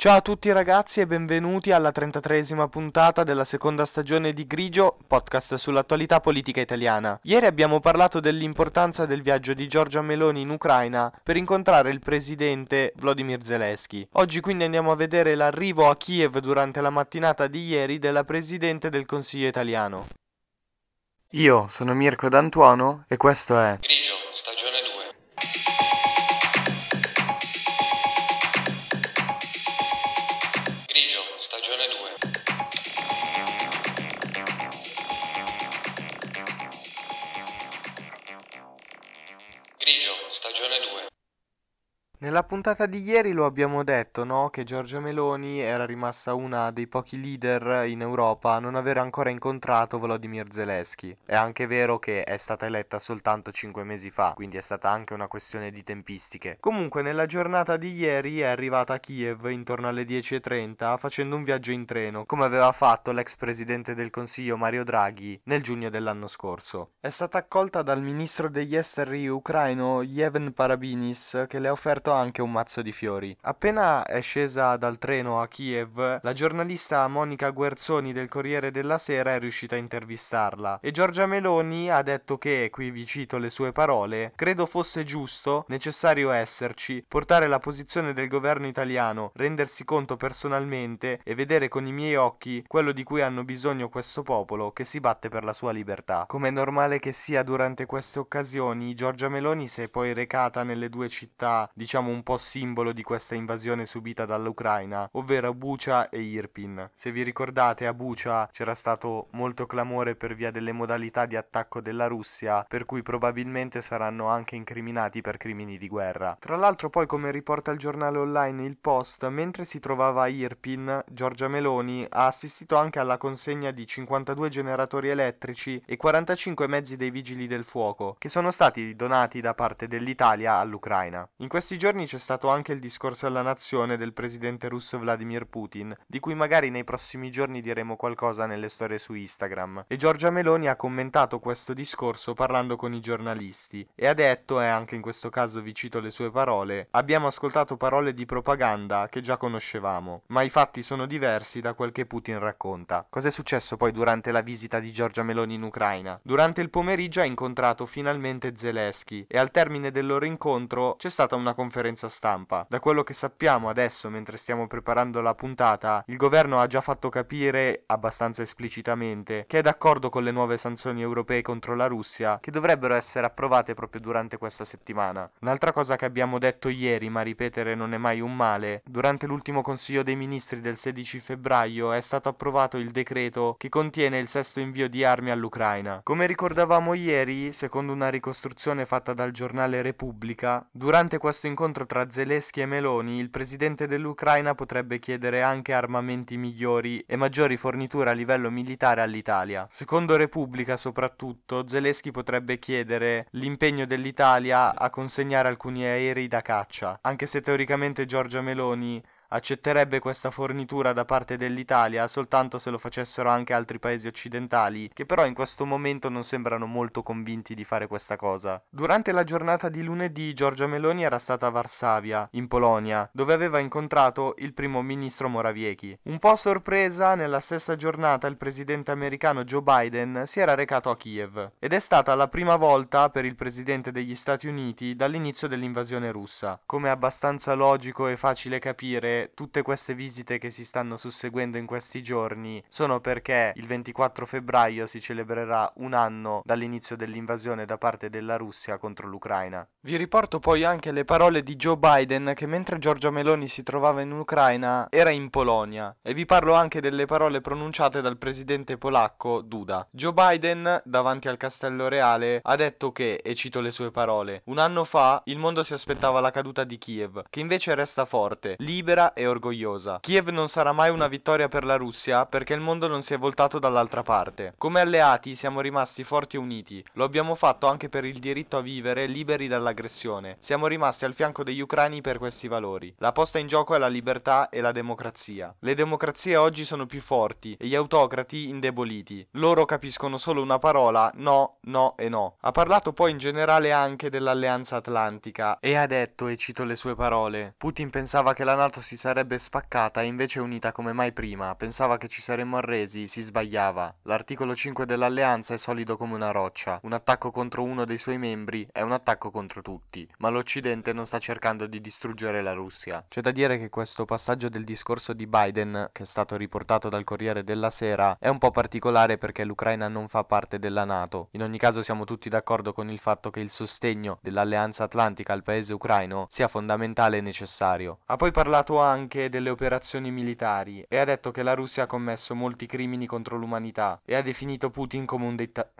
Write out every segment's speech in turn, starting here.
Ciao a tutti ragazzi e benvenuti alla 33esima puntata della seconda stagione di Grigio, podcast sull'attualità politica italiana. Ieri abbiamo parlato dell'importanza del viaggio di Giorgia Meloni in Ucraina per incontrare il presidente Vladimir Zelensky. Oggi quindi andiamo a vedere l'arrivo a Kiev durante la mattinata di ieri della presidente del Consiglio italiano. Io sono Mirko D'Antuono e questo è Grigio, stagione 2. Stagione 2. Nella puntata di ieri lo abbiamo detto, no? Che Giorgia Meloni era rimasta una dei pochi leader in Europa a non aver ancora incontrato Volodymyr Zelensky. È anche vero che è stata eletta soltanto 5 mesi fa, quindi è stata anche una questione di tempistiche. Comunque nella giornata di ieri è arrivata a Kiev intorno alle 10.30 facendo un viaggio in treno, come aveva fatto l'ex presidente del Consiglio Mario Draghi nel giugno dell'anno scorso. È stata accolta dal ministro degli esteri ucraino Yevhen Parabinis che le ha offerto anche un mazzo di fiori. Appena è scesa dal treno a Kiev, la giornalista Monica Guerzoni del Corriere della Sera è riuscita a intervistarla e Giorgia Meloni ha detto che, qui vi cito le sue parole, credo fosse giusto, necessario esserci, portare la posizione del governo italiano, rendersi conto personalmente e vedere con i miei occhi quello di cui hanno bisogno questo popolo che si batte per la sua libertà. Come è normale che sia durante queste occasioni, Giorgia Meloni si è poi recata nelle due città, diciamo un po' simbolo di questa invasione subita dall'Ucraina, ovvero Bucha e Irpin. Se vi ricordate, a Bucha c'era stato molto clamore per via delle modalità di attacco della Russia, per cui probabilmente saranno anche incriminati per crimini di guerra. Tra l'altro, poi, come riporta il giornale online Il Post, mentre si trovava a Irpin, Giorgia Meloni ha assistito anche alla consegna di 52 generatori elettrici e 45 mezzi dei vigili del fuoco, che sono stati donati da parte dell'Italia all'Ucraina. In questi giorni c'è stato anche il discorso alla nazione del presidente russo Vladimir Putin, di cui magari nei prossimi giorni diremo qualcosa nelle storie su Instagram. E Giorgia Meloni ha commentato questo discorso parlando con i giornalisti e ha detto, e anche in questo caso vi cito le sue parole, abbiamo ascoltato parole di propaganda che già conoscevamo, ma i fatti sono diversi da quel che Putin racconta. Cos'è successo poi durante la visita di Giorgia Meloni in Ucraina? Durante il pomeriggio ha incontrato finalmente Zelensky e al termine del loro incontro c'è stata una conferenza stampa. Da quello che sappiamo adesso mentre stiamo preparando la puntata, il governo ha già fatto capire abbastanza esplicitamente che è d'accordo con le nuove sanzioni europee contro la Russia che dovrebbero essere approvate proprio durante questa settimana. Un'altra cosa che abbiamo detto ieri, ma ripetere non è mai un male, durante l'ultimo Consiglio dei Ministri del 16 febbraio è stato approvato il decreto che contiene il sesto invio di armi all'Ucraina. Come ricordavamo ieri, secondo una ricostruzione fatta dal giornale Repubblica, durante questo incontro tra Zelensky e Meloni, il presidente dell'Ucraina potrebbe chiedere anche armamenti migliori e maggiori forniture a livello militare all'Italia. Secondo Repubblica, soprattutto, Zelensky potrebbe chiedere l'impegno dell'Italia a consegnare alcuni aerei da caccia, anche se teoricamente Giorgia Meloni accetterebbe questa fornitura da parte dell'Italia soltanto se lo facessero anche altri paesi occidentali, che però in questo momento non sembrano molto convinti di fare questa cosa. Durante la giornata di lunedì Giorgia Meloni era stata a Varsavia, in Polonia, dove aveva incontrato il primo ministro Morawiecki. Un po' sorpresa, nella stessa giornata il presidente americano Joe Biden si era recato a Kiev ed è stata la prima volta per il presidente degli Stati Uniti dall'inizio dell'invasione russa. Come è abbastanza logico e facile capire, tutte queste visite che si stanno susseguendo in questi giorni sono perché il 24 febbraio si celebrerà un anno dall'inizio dell'invasione da parte della Russia contro l'Ucraina. Vi riporto poi anche le parole di Joe Biden che mentre Giorgia Meloni si trovava in Ucraina era in Polonia e vi parlo anche delle parole pronunciate dal presidente polacco Duda. Joe Biden davanti al Castello Reale ha detto che, e cito le sue parole, un anno fa il mondo si aspettava la caduta di Kiev, che invece resta forte, libera e orgogliosa. Kiev non sarà mai una vittoria per la Russia perché il mondo non si è voltato dall'altra parte. Come alleati siamo rimasti forti e uniti. Lo abbiamo fatto anche per il diritto a vivere liberi dall'aggressione. Siamo rimasti al fianco degli ucraini per questi valori. La posta in gioco è la libertà e la democrazia. Le democrazie oggi sono più forti e gli autocrati indeboliti. Loro capiscono solo una parola, no, no e no. Ha parlato poi in generale anche dell'alleanza atlantica e ha detto, e cito le sue parole, Putin pensava che la NATO si sarebbe spaccata e invece unita come mai prima, pensava che ci saremmo arresi, si sbagliava. L'articolo 5 dell'alleanza è solido come una roccia, un attacco contro uno dei suoi membri è un attacco contro tutti, ma l'Occidente non sta cercando di distruggere la Russia. C'è da dire che questo passaggio del discorso di Biden, che è stato riportato dal Corriere della Sera, è un po' particolare perché l'Ucraina non fa parte della Nato. In ogni caso siamo tutti d'accordo con il fatto che il sostegno dell'Alleanza Atlantica al paese ucraino sia fondamentale e necessario. Ha poi parlato anche delle operazioni militari e ha detto che la Russia ha commesso molti crimini contro l'umanità e ha definito Putin come un, ditta-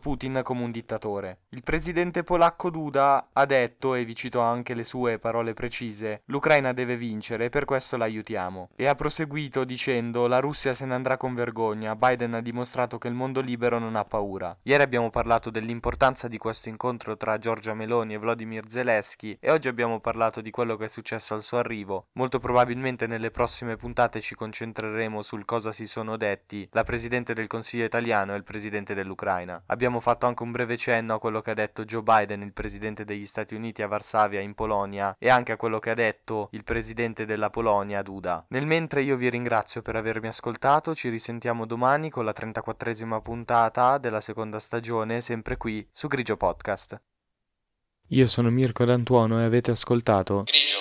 Putin come un dittatore. Il presidente polacco Duda ha detto, e vi cito anche le sue parole precise, l'Ucraina deve vincere e per questo l'aiutiamo. E ha proseguito dicendo la Russia se ne andrà con vergogna, Biden ha dimostrato che il mondo libero non ha paura. Ieri abbiamo parlato dell'importanza di questo incontro tra Giorgia Meloni e Vladimir Zelensky e oggi abbiamo parlato di quello che è successo al suo arrivo. Molto probabilmente nelle prossime puntate ci concentreremo sul cosa si sono detti la Presidente del Consiglio italiano e il Presidente dell'Ucraina. Abbiamo fatto anche un breve cenno a quello che ha detto Joe Biden, il Presidente degli Stati Uniti a Varsavia in Polonia e anche a quello che ha detto il Presidente della Polonia Duda. Nel mentre io vi ringrazio per avermi ascoltato, ci risentiamo domani con la 34esima puntata della seconda stagione, sempre qui su Grigio Podcast. Io sono Mirko D'Antuono e avete ascoltato Grigio.